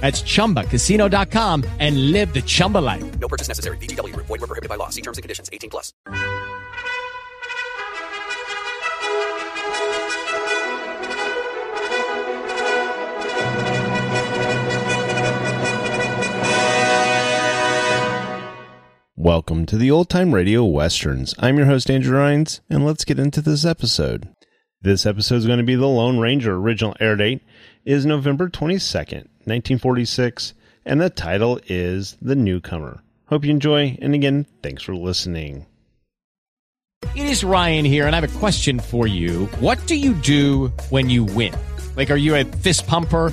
That's ChumbaCasino.com and live the Chumba life. No purchase necessary. VGW. Void were prohibited by law. See terms and conditions. 18 plus. Welcome to the Old Time Radio Westerns. I'm your host, Andrew Rhynes, and let's get into this episode. This episode is going to be The Lone Ranger. Original air date is November 22nd, 1946, and the title is The Newcomer. Hope you enjoy, and again, thanks for listening. It is Ryan here, and I have a question for you. What do you do when you win? Like, are you a fist pumper?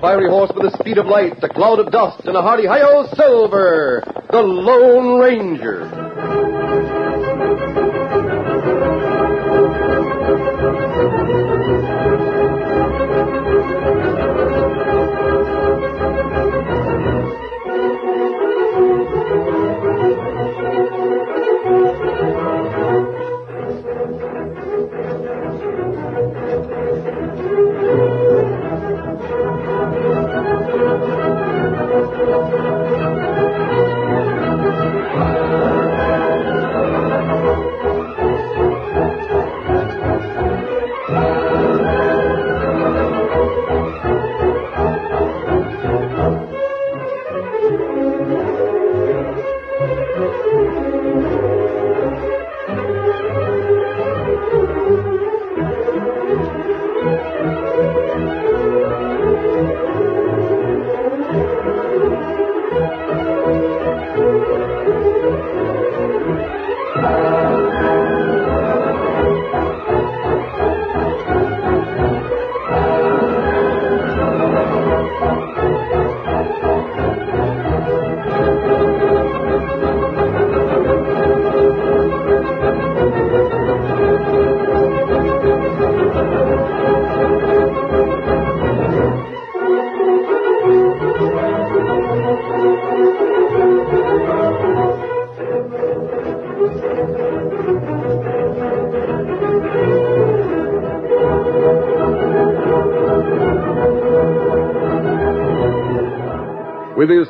Fiery horse with the speed of light, a cloud of dust, and a hearty hi-yo Silver, the Lone Ranger.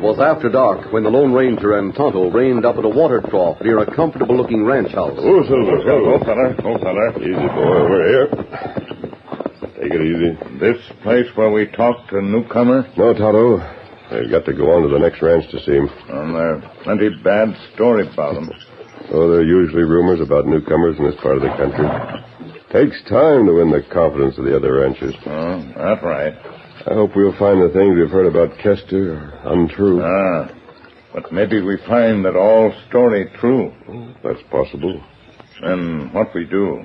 It was after dark when the Lone Ranger and Tonto reined up at a water trough near a comfortable-looking ranch house. Oh, Silver. Go, go, fella. Go, fella. Easy, boy. Over here. Take it easy. This place where we talked to newcomer? No, Tonto. I've got to go on to the next ranch to see him. Well, there's plenty bad story about him. Oh, there are usually rumors about newcomers in this part of the country. Takes time to win the confidence of the other ranchers. Oh, that's right. I hope we'll find the things we've heard about Kester are untrue. Ah, but maybe we find that all story true. That's possible. Then what we do?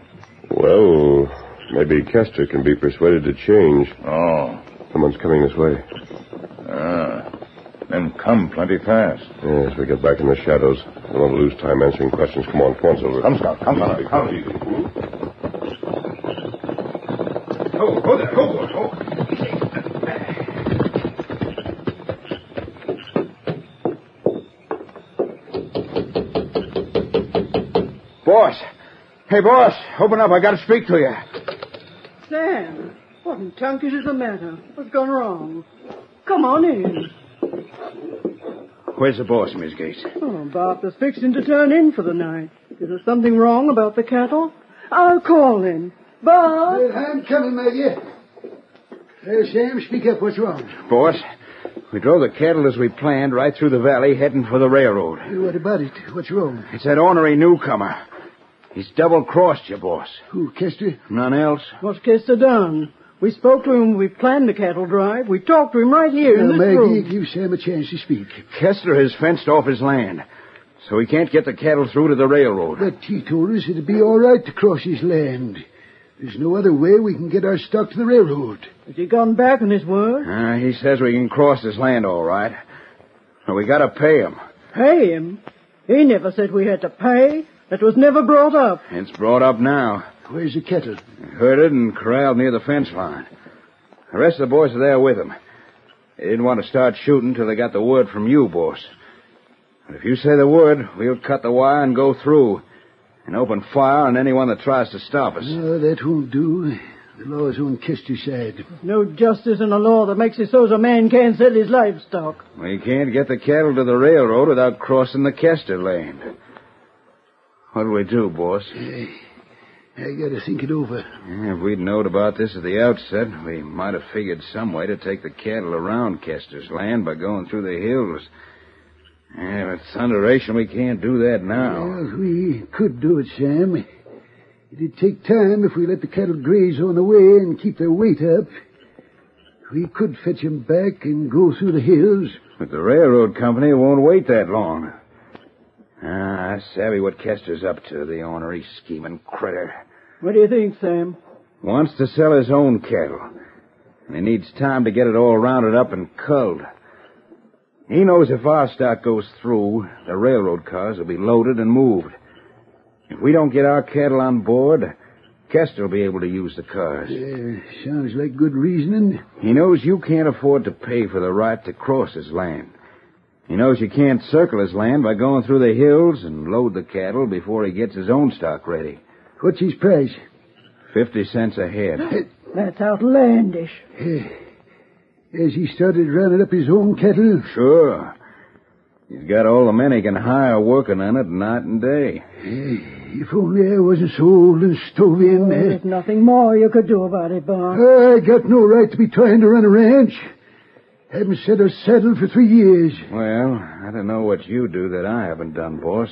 Well, maybe Kester can be persuaded to change. Oh, Someone's coming this way. ah. Then come plenty fast. Yes, we get back in the shadows. I don't want to lose time answering questions. Come on, come on, Silver. Come, Scout. Come, fella. Come. Go, go there, go, go, go, Boss. Hey, boss. Open up. I got to speak to you. Sam, what in tunkus is the matter? What's gone wrong? Come on in. Where's the boss, Miss Gates? Oh, Bart was fixing to turn in for the night. Is there something wrong about the cattle? I'll call him. Bart! I'm coming, Maggie. Hey, Sam, speak up. What's wrong? Boss, we drove the cattle as we planned right through the valley heading for the railroad. What about it? What's wrong? It's that ornery newcomer. He's double-crossed you, boss. Who, kissed Kester? None else? What's Kester done? We spoke to him we planned the cattle drive. We talked to him right here in this Maggie, room. give Sam a chance to speak. Kester has fenced off his land, so he can't get the cattle through to the railroad. But he told us it'd be all right to cross his land. There's no other way we can get our stock to the railroad. Has he gone back on his word? Uh, he says we can cross his land all right. But we gotta pay him. Pay him? He never said we had to pay. That was never brought up. It's brought up now. Where's the cattle? Herded and corralled near the fence line. The rest of the boys are there with him. They didn't want to start shooting till they got the word from you, boss. But if you say the word, we'll cut the wire and go through. And open fire on anyone that tries to stop us. No, that won't do. The law's on Kester's side. No justice in a law that makes it so a man can't sell his livestock. We can't get the cattle to the railroad without crossing the Kester land. What'll we do, boss? Eh, eh, I gotta think it over. If we'd known about this at the outset, we might have figured some way to take the cattle around Kester's land by going through the hills. Yeah, but thunderation, we can't do that now. Well, we could do it, Sam. It'd take time if we let the cattle graze on the way and keep their weight up. We could fetch 'em back and go through the hills. But the railroad company won't wait that long. Ah, I savvy what Kester's up to, the ornery, scheming critter. What do you think, Sam? Wants to sell his own cattle. And he needs time to get it all rounded up and culled. He knows if our stock goes through, the railroad cars will be loaded and moved. If we don't get our cattle on board, Kester will be able to use the cars. Uh, sounds like good reasoning. He knows you can't afford to pay for the right to cross his land. He knows you can't circle his land by going through the hills and load the cattle before he gets his own stock ready. What's his price? Fifty cents a head. That's outlandish. Has he started rounding up his own cattle? Sure. He's got all the men he can hire working on it night and day. If only I wasn't so old and stove in. Oh, there's nothing more you could do about it, Bart. I got no right to be trying to run a ranch. Haven't set a saddle for three years. Well, I don't know what you do that I haven't done, boss.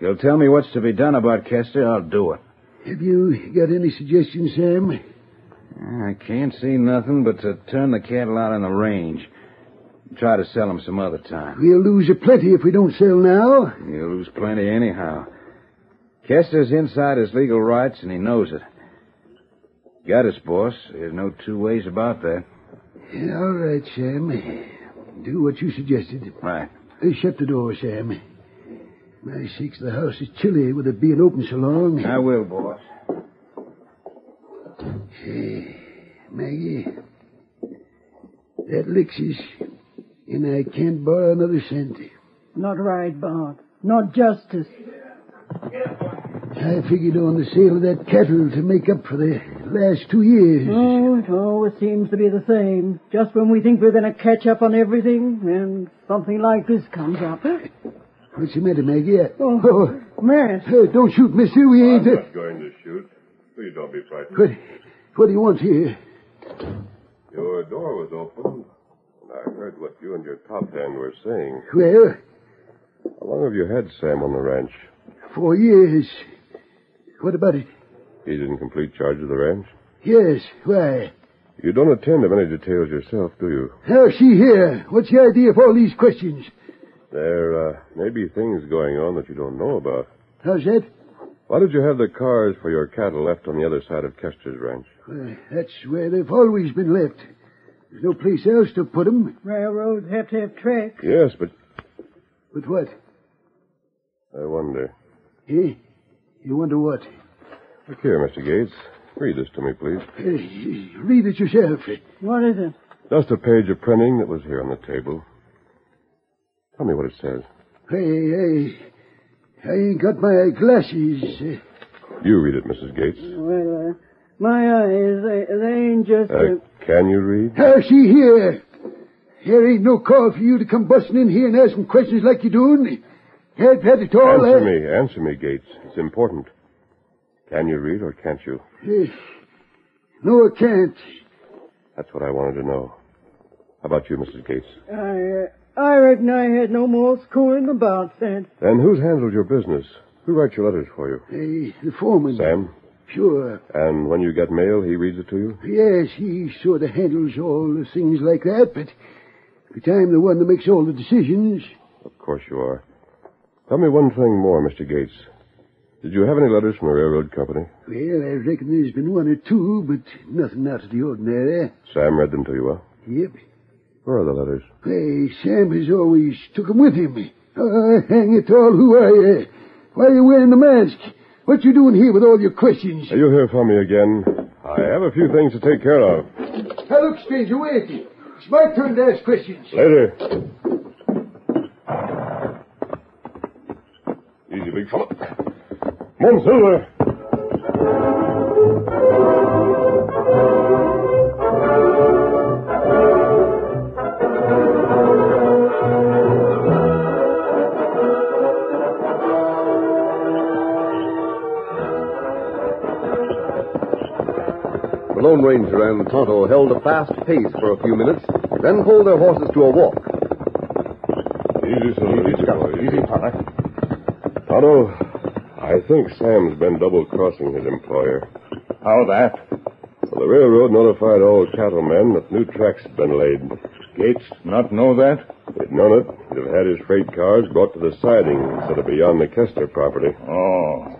You'll tell me what's to be done about Kester, I'll do it. Have you got any suggestions, Sam? I can't see nothing but to turn the cattle out on the range. Try to sell them some other time. We'll lose a plenty if we don't sell now. You'll lose plenty anyhow. Kester's inside his legal rights, and he knows it. Got us, boss. There's no two ways about that. Yeah, all right, Sam. Do what you suggested. Right. Hey, shut the door, Sam. My sakes, the house is chilly with it being open so long. I will, boss. Hey, Maggie, that licks us, and I can't borrow another cent. Not right, Bart. Not justice. I figured on the sale of that cattle to make up for the last two years. Oh, it always seems to be the same. Just when we think we're going to catch up on everything, then something like this comes up. Eh? What's the matter, Maggie? Oh, oh. Matt. Hey, don't shoot, mister. We ain't... I'm not going to shoot. Please don't be frightened. What, what do you want here? Your door was open, and I heard what you and your top hand were saying. Well, How long have you had Sam on the ranch? four years. What about it? He's in complete charge of the ranch? Yes, why? You don't attend to many details yourself, do you? How's she here? What's the idea of all these questions? There uh, may be things going on that you don't know about. How's that? Why did you have the cars for your cattle left on the other side of Kester's ranch? Why, that's where they've always been left. There's no place else to put 'em. Railroads have to have tracks. Yes, but But what? I wonder. Eh? You wonder what? Look here, Mr. Gates. Read this to me, please. Eh, read it yourself. What is it? Just a page of printing that was here on the table. Tell me what it says. Hey, hey. I ain't got my glasses. You read it, Mrs. Gates. Well, uh, my eyes, they, they ain't just... Uh, Uh, can you read? How's she here? There ain't no call for you to come busting in here and asking questions like you're doing. Had that at all? Answer eh? me. Answer me, Gates. It's important. Can you read or can't you? No, I can't. That's what I wanted to know. How about you, Mrs. Gates? I, uh, I reckon I had no more schooling about that. And who's handled your business? Who writes your letters for you? Hey, the foreman. Sam? Sure. And when you get mail, he reads it to you? Yes, he sort of handles all the things like that, but if I'm the one that makes all the decisions, Of course you are. Tell me one thing more, Mr. Gates. Did you have any letters from the railroad company? well, I reckon there's been one or two, but nothing out of the ordinary. Sam read them to you, huh? Yep. Where are the letters? Hey, Sam has always took 'em with him. Uh, hang it all, who are you? Why are you wearing the mask? What you doing here with all your questions? You'll hear from me again. I have a few things to take care of. Now, look, stranger, wait. It's my turn to ask questions. Later. Easy, big fella. Come on, Silver. The Lone Ranger and Tonto held a fast pace for a few minutes, then pulled their horses to a walk. Easy, Silver. Easy, boy. Easy, fella. Tonto, I think Sam's been double-crossing his employer. How that? Well, the railroad notified all cattlemen that new tracks had been laid. Gates not know that? He'd known it, he'd have had his freight cars brought to the siding instead of beyond the Kester property. Oh.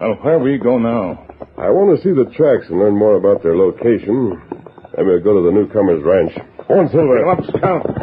Well, where we go now? I want to see the tracks and learn more about their location. Then we'll go to the newcomer's ranch. On, Silver. Come up, Scout.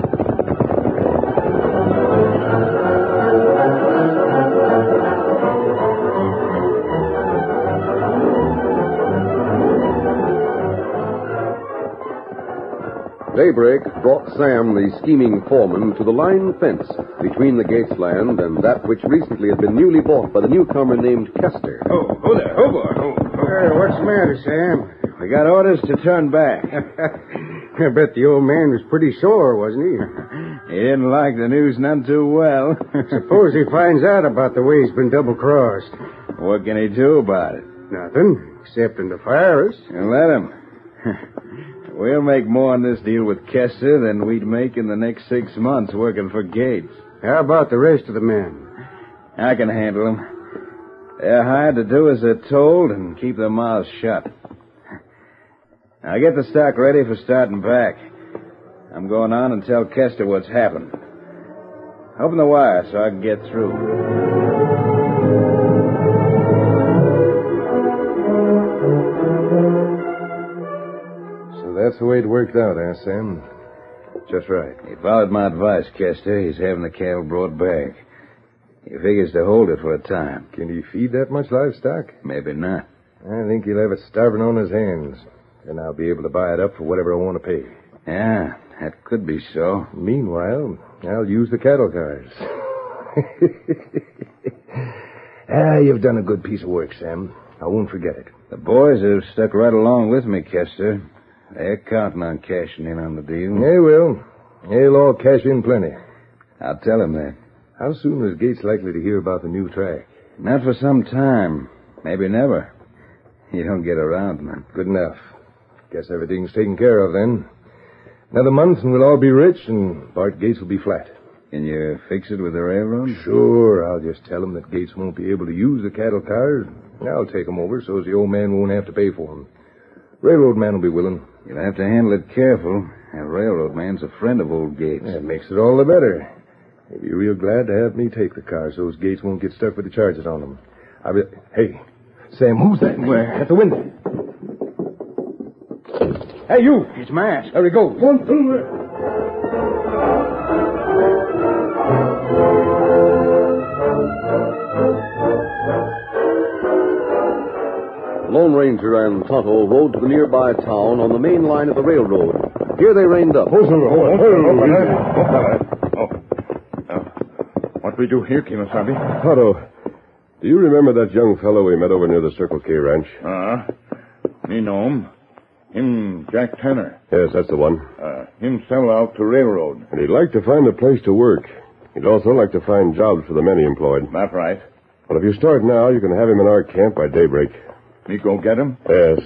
Daybreak brought Sam, the scheming foreman, to the line fence between the Gates land and that which recently had been newly bought by the newcomer named Kester. Oh, oh there. Oh, boy. Oh, Hey, what's the matter, Sam? We got orders to turn back. I bet the old man was pretty sore, wasn't he? He didn't like the news none too well. Suppose he finds out about the way he's been double crossed. What can he do about it? Nothing, excepting to fire us. And let him. we'll make more on this deal with Kester than we'd make in the next six months working for Gates. How about the rest of the men? I can handle them. They're hired to do as they're told and keep their mouths shut. Now get the stock ready for starting back. I'm going on and tell Kester what's happened. Open the wire so I can get through. That's the way it worked out, eh, Sam? Just right. He followed my advice, Kester. He's having the cattle brought back. He figures to hold it for a time. Can he feed that much livestock? Maybe not. I think he'll have it starving on his hands. And I'll be able to buy it up for whatever I want to pay. Yeah, that could be so. Meanwhile, I'll use the cattle cars. ah, you've done a good piece of work, Sam. I won't forget it. The boys have stuck right along with me, Kester. They're counting on cashing in on the deal. They will. They'll all cash in plenty. I'll tell them that. How soon is Gates likely to hear about the new track? Not for some time. Maybe never. You don't get around man. Good enough. Guess everything's taken care of then. Another month and we'll all be rich and Bart Gates will be flat. Can you fix it with the railroad? Sure. I'll just tell him that Gates won't be able to use the cattle cars. I'll take 'em over so as the old man won't have to pay for 'em. Railroad man will be willing. You'll have to handle it careful. That railroad man's a friend of old Gates. That makes it all the better. He'll be real glad to have me take the cars so his Gates won't get stuck with the charges on them. I'll be... Hey, Sam, who's that? Where? At the window. Hey, you! It's Mask. There he goes. One through there. Lone Ranger and Tonto rode to the nearby town on the main line of the railroad. Here they reined up. Oh, What we do here, Kimasabi? Tonto, do you remember that young fellow we met over near the Circle K ranch? Uh, me know him. Him Jack Tanner. Yes, that's the one. Uh, him sell out to railroad. And he'd like to find a place to work. He'd also like to find jobs for the men he employed. That right. Well, if you start now, you can have him in our camp by daybreak. Me go get him? Yes.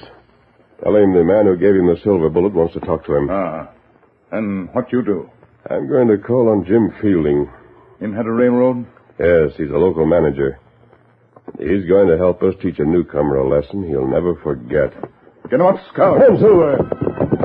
Tell him the man who gave him the silver bullet wants to talk to him. Ah. And what you do? I'm going to call on Jim Fielding. Him had a railroad? Yes, he's a local manager. He's going to help us teach a newcomer a lesson he'll never forget. Get out, scout. Come, Silver.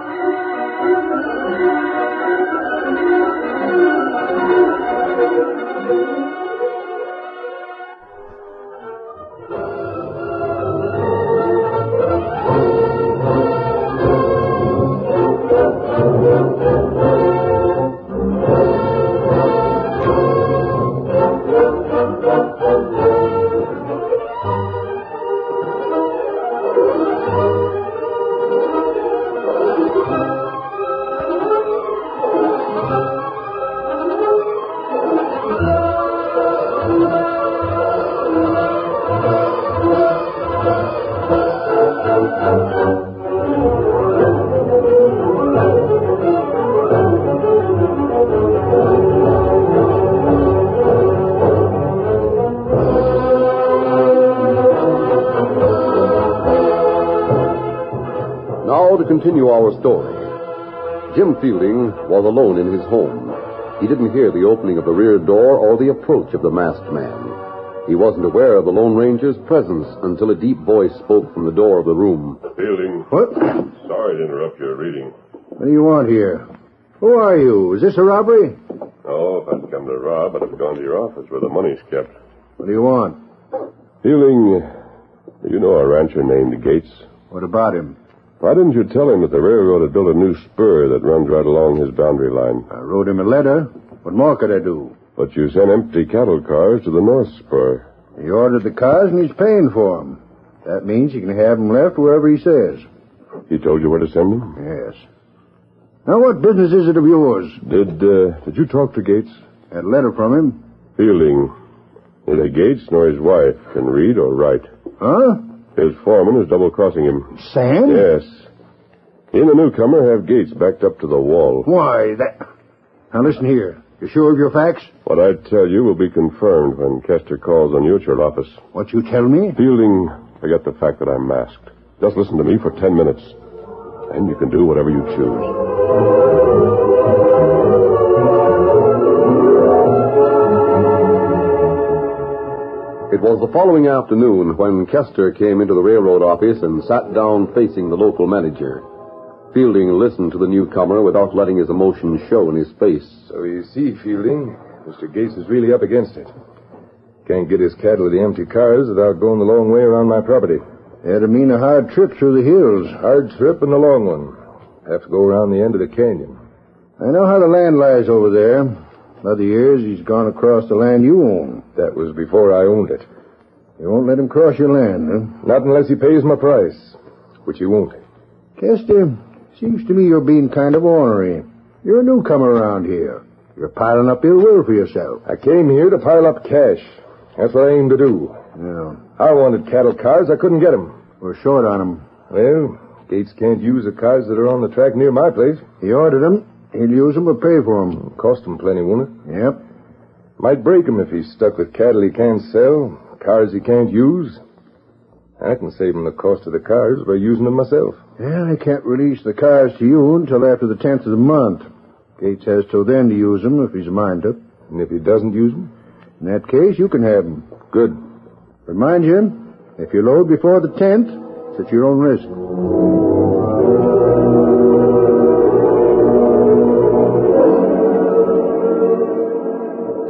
Story. Jim Fielding was alone in his home. He didn't hear the opening of the rear door or the approach of the masked man. He wasn't aware of the Lone Ranger's presence until a deep voice spoke from the door of the room. Fielding. What? Sorry to interrupt your reading. What do you want here? Who are you? Is this a robbery? Oh, if I'd come to rob, I'd have gone to your office where the money's kept. What do you want? Fielding, do you know a rancher named Gates? What about him? Why didn't you tell him that the railroad had built a new spur that runs right along his boundary line? I wrote him a letter. What more could I do? But you sent empty cattle cars to the north spur. He ordered the cars and he's paying for them. That means he can have them left wherever he says. He told you where to send them? Yes. Now, what business is it of yours? Did, uh, did you talk to Gates? Had a letter from him? Fielding. Neither Gates nor his wife can read or write. Huh? His foreman is double crossing him. Sam? Yes. He and the newcomer have Gates backed up to the wall. Why, that. Now, listen here. You sure of your facts? What I tell you will be confirmed when Kester calls on you at your office. What you tell me? Fielding, forget the fact that I'm masked. Just listen to me for ten minutes. And you can do whatever you choose. It was the following afternoon when Kester came into the railroad office and sat down facing the local manager. Fielding listened to the newcomer without letting his emotion show in his face. So you see, Fielding, Mr. Gates is really up against it. Can't get his cattle to the empty cars without going the long way around my property. That'd mean a hard trip through the hills. Hard trip and a long one. Have to go around the end of the canyon. I know how the land lies over there. Other years, he's gone across the land you own. That was before I owned it. You won't let him cross your land, huh? Not unless he pays my price, which he won't. Kester, seems to me you're being kind of ornery. You're a newcomer around here. You're piling up ill will for yourself. I came here to pile up cash. That's what I aim to do. Yeah. I wanted cattle cars. I couldn't get 'em. We're short on 'em. Well, Gates can't use the cars that are on the track near my place. He ordered 'em. He'll use 'em or pay for 'em. Cost him plenty, won't it? Yep. Might break him if he's stuck with cattle he can't sell, cars he can't use. I can save him the cost of the cars by using them myself. Well, I can't release the cars to you until after the 10th of the month. Gates has till then to use 'em if he's a mind to. And if he doesn't use them? In that case, you can have 'em. Good. But mind you, if you load before the 10th, it's at your own risk.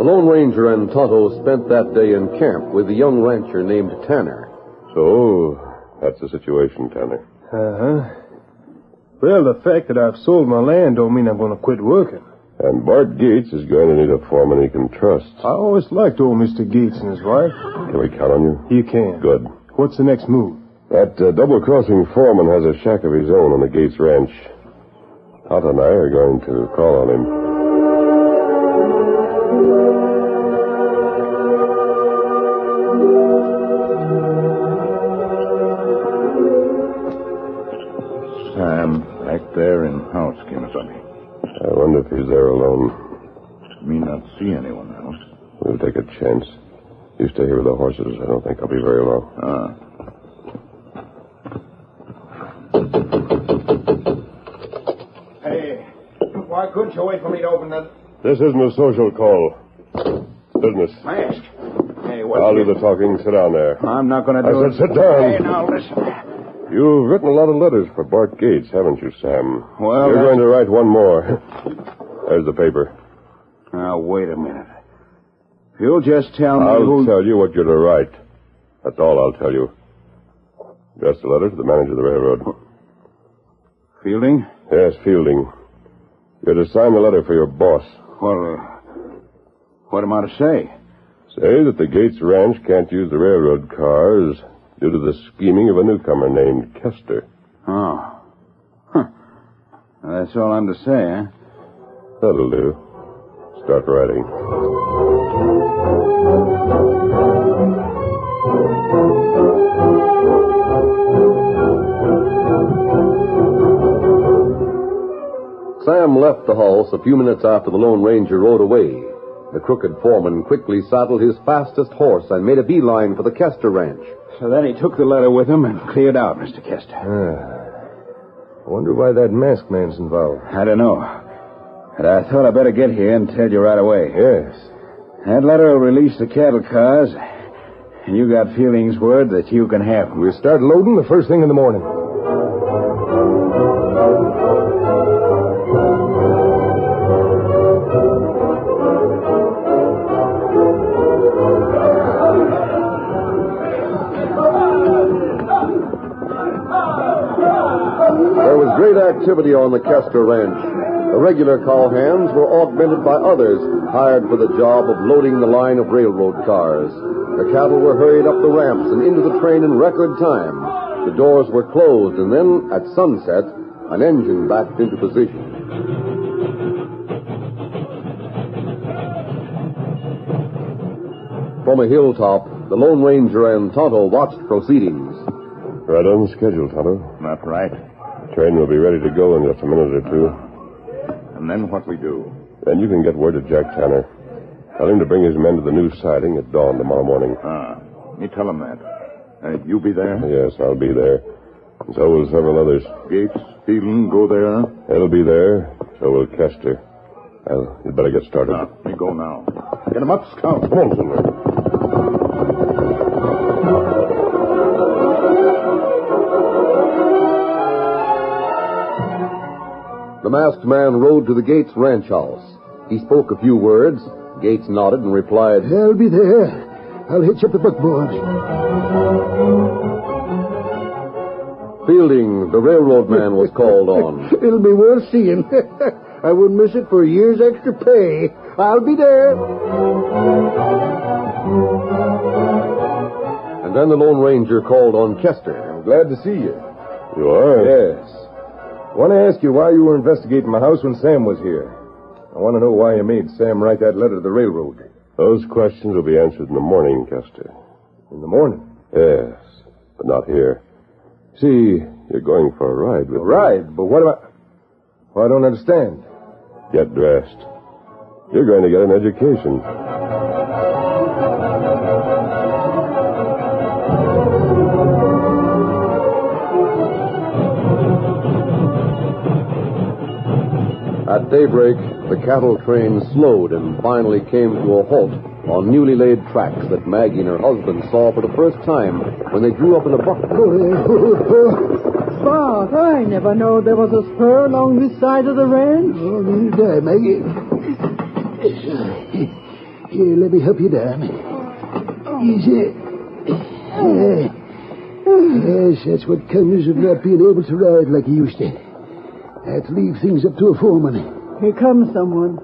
The Lone Ranger and Tonto spent that day in camp with a young rancher named Tanner. So, that's the situation, Tanner. Uh-huh. Well, the fact that I've sold my land don't mean I'm going to quit working. And Bart Gates is going to need a foreman he can trust. I always liked old Mr. Gates and his wife. Can we count on you? You can. Good. What's the next move? That uh, double-crossing foreman has a shack of his own on the Gates Ranch. Hot and I are going to call on him. Wonder if he's there alone. Me not see anyone else. We'll take a chance. You stay here with the horses. I don't think I'll be very long. Ah. Hey, why couldn't you wait for me to open the This isn't a social call. Business. mask? Hey, what? I'll do the talking. Sit down there. I'm not going to I do it. said sit down. Hey, now listen. You've written a lot of letters for Bart Gates, haven't you, Sam? Well, You're that's- going to write one more. There's the paper. Now wait a minute. If you'll just tell me I'll who. tell you what you're to write. That's all I'll tell you. Address the letter to the manager of the railroad. Fielding? Yes, Fielding. You're to sign the letter for your boss. Well, uh, what am I to say? Say that the Gates Ranch can't use the railroad cars due to the scheming of a newcomer named Kester. Oh. Huh. Well, that's all I'm to say, eh? That'll do. Start writing. Sam left the house a few minutes after the Lone Ranger rode away. The crooked foreman quickly saddled his fastest horse and made a beeline for the Kester ranch. So then he took the letter with him and cleared out, Mr. Kester. Ah. I wonder why that masked man's involved. I don't know. But I thought I'd better get here and tell you right away. Yes. That letter will release the cattle cars, and you got Fielding's word that you can have 'em. We'll start loading the first thing in the morning. Activity on the Kester ranch. The regular cowhands were augmented by others hired for the job of loading the line of railroad cars. The cattle were hurried up the ramps and into the train in record time. The doors were closed, and then, at sunset, an engine backed into position. From a hilltop, the Lone Ranger and Tonto watched proceedings. Right on schedule, Tonto. Not right. Train will be ready to go in just a minute or two. And then what we do? Then you can get word to Jack Tanner. Tell him to bring his men to the new siding at dawn tomorrow morning. Ah, me tell him that. Uh, you be there? Yes, I'll be there. And so will several others. Gates, Fielding, go there? He'll be there. So will Kester. Well, you'd better get started. Ah, we go now. Get him up, Scout. Come on, Silver. The masked man rode to the Gates ranch house. He spoke a few words. Gates nodded and replied, I'll be there. I'll hitch up the buckboard. Fielding, the railroad man, was called on. It'll be worth seeing. I wouldn't miss it for a year's extra pay. I'll be there. And then the Lone Ranger called on Kester. I'm glad to see you. You are? Yes. I want to ask you why you were investigating my house when Sam was here. I want to know why you made Sam write that letter to the railroad. Those questions will be answered in the morning, Kester. In the morning? Yes, but not here. See, you're going for a ride with A ride? But what about... Well, I don't understand. Get dressed. You're going to get an education. At daybreak, the cattle train slowed and finally came to a halt on newly laid tracks that Maggie and her husband saw for the first time when they drew up in a buck. Bart, I never know there was a spur along this side of the ranch. Oh, neither did I, Maggie. Here, let me help you down. Easy. Yeah. Oh. Yes, that's what comes of not being able to ride like you used to. I have to leave things up to a foreman. Here comes someone.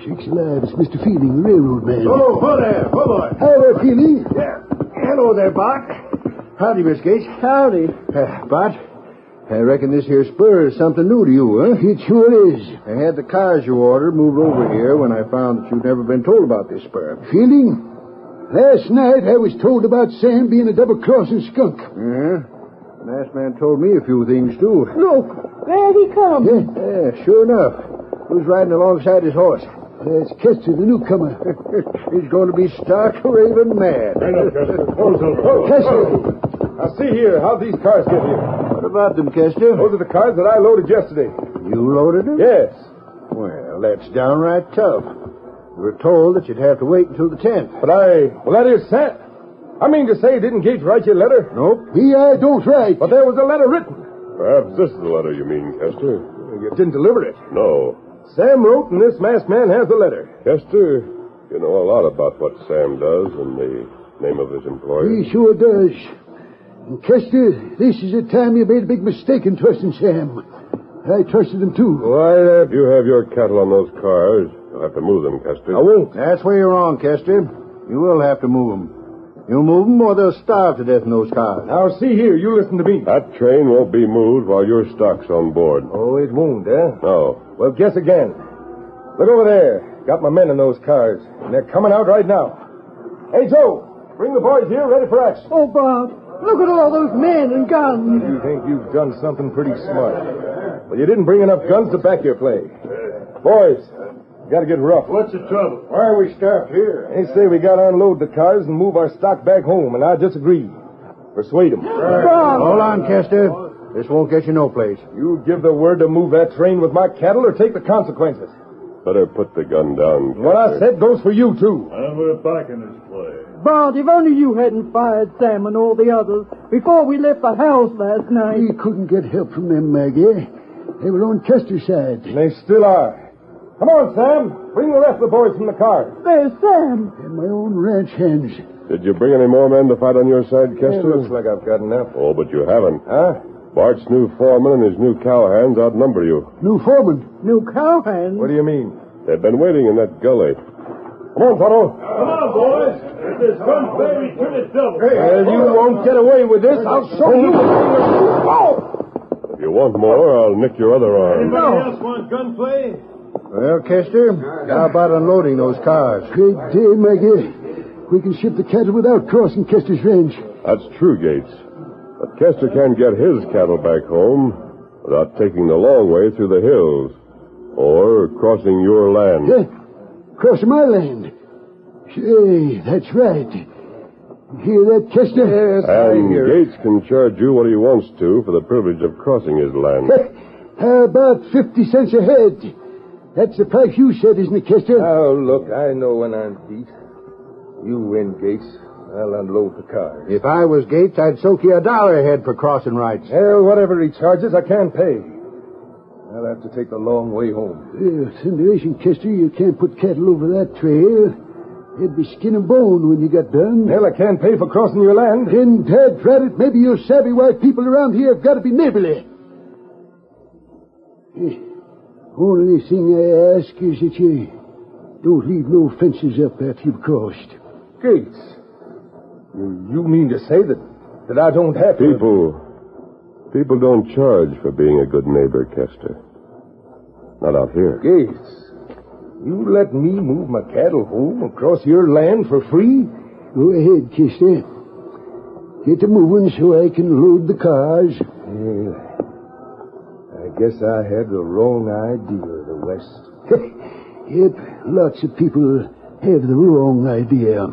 Shakes alive. It's Mr. Fielding, the railroad man. Oh, whoa there, whoa boy. Hi there, Fielding. Yeah. Hello there, Bart. Howdy, Miss Gates. Howdy. Uh, Bart, I reckon this here spur is something new to you, huh? It sure is. I had the cars you ordered moved over here when I found that you'd never been told about this spur. Fielding, last night I was told about Sam being a double-crossing skunk. Yeah? Last man told me a few things, too. Look, there he comes. Yeah, yeah sure enough. Who's riding alongside his horse? That's Kester, the newcomer. He's going to be stark raving mad. Kester! Now, see here. How'd these cars get here? What about them, Kester? Those are the cars that I loaded yesterday. You loaded them? Yes. Well, that's downright tough. We were told that you'd have to wait until the 10th. But I... Well, that is sad. I mean to say, didn't Gage write you a letter? Nope. He, I don't write. But there was a letter written. Perhaps this is the letter you mean, Kester. You didn't deliver it. No. Sam wrote, and this masked man has the letter. Kester, you know a lot about what Sam does and the name of his employer. He sure does. And Kester, this is the time you made a big mistake in trusting Sam. I trusted him too. Why, uh, if you have your cattle on those cars, you'll have to move them, Kester. I won't. That's where you're wrong, Kester. You will have to move them. You'll move them or they'll starve to death in those cars. Now, see here. You listen to me. That train won't be moved while your stock's on board. Oh, it won't, eh? No. Well, guess again. Look over there. Got my men in those cars. And they're coming out right now. Hey, Joe. Bring the boys here ready for action. Oh, Bob, look at all those men and guns. You think you've done something pretty smart. Well, you didn't bring enough guns to back your play. Boys, gotta get rough. What's the trouble? Why are we stopped here? They say we gotta unload the cars and move our stock back home, and I disagree. Persuade them. Hold on, Kester. This won't get you no place. You give the word to move that train with my cattle or take the consequences. Better put the gun down. What I said goes for you, too. And we're back in this play. Bart, if only you hadn't fired Sam and all the others before we left the house last night. We couldn't get help from them, Maggie. They were on Kester's side. And they still are. Come on, Sam. Bring the rest of the boys from the car. There's Sam. And my own ranch hands. Did you bring any more men to fight on your side, Yeah, Kester? looks like I've got enough. Oh, but you haven't. Huh? Bart's new foreman and his new cowhands outnumber you. New foreman. New cowhands. What do you mean? They've been waiting in that gully. Come on, Tonto. Come on, boys. If there's gunplay, we turn it double. Well, you won't get away with this. I'll show you. Oh! If you want more, I'll nick your other arm. Anybody else want gunplay? Well, Kester, how about unloading those cars? Great day, Maggie. We can ship the cattle without crossing Kester's range. That's true, Gates. But Kester can't get his cattle back home without taking the long way through the hills or crossing your land. Yeah, crossing my land. Say, that's right. Hear that, Kester? Yes, I And hear. Gates can charge you what he wants to for the privilege of crossing his land. How about 50 cents a head? That's the price you said, isn't it, Kester? Oh, look, I know when I'm beat. You win, Gates. I'll unload the cars. If I was Gates, I'd soak you a dollar a head for crossing rights. Well, whatever he charges, I can't pay. I'll have to take the long way home. Well, isn't, Kester. You can't put cattle over that trail. It'd be skin and bone when you got done. Hell, I can't pay for crossing your land. Then, Dad, drat it, maybe you savvy why people around here have got to be neighborly. Eh. Only thing I ask is that you don't leave no fences up after you've crossed. Gates, you, you mean to say that, that I don't have to... People, people don't charge for being a good neighbor, Kester. Not out here. Gates, you let me move my cattle home across your land for free? Go ahead, Kester. Get to moving so I can load the cars. Well, I guess I had the wrong idea of the West. Yep, lots of people have the wrong idea.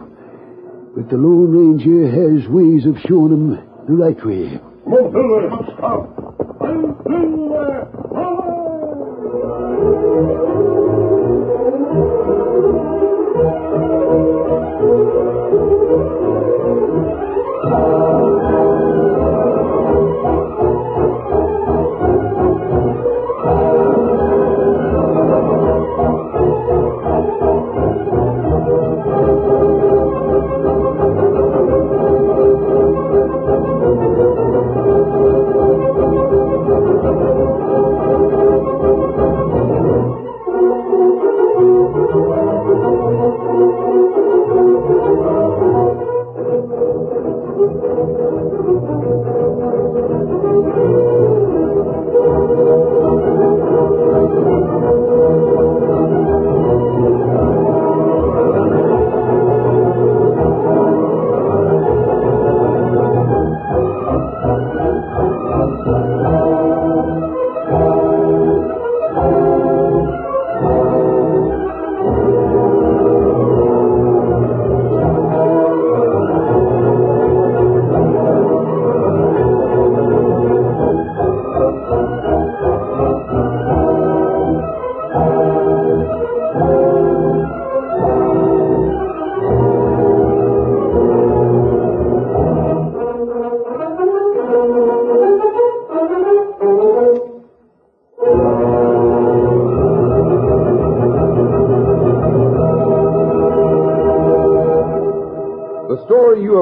But the Lone Ranger has ways of showing them the right way. The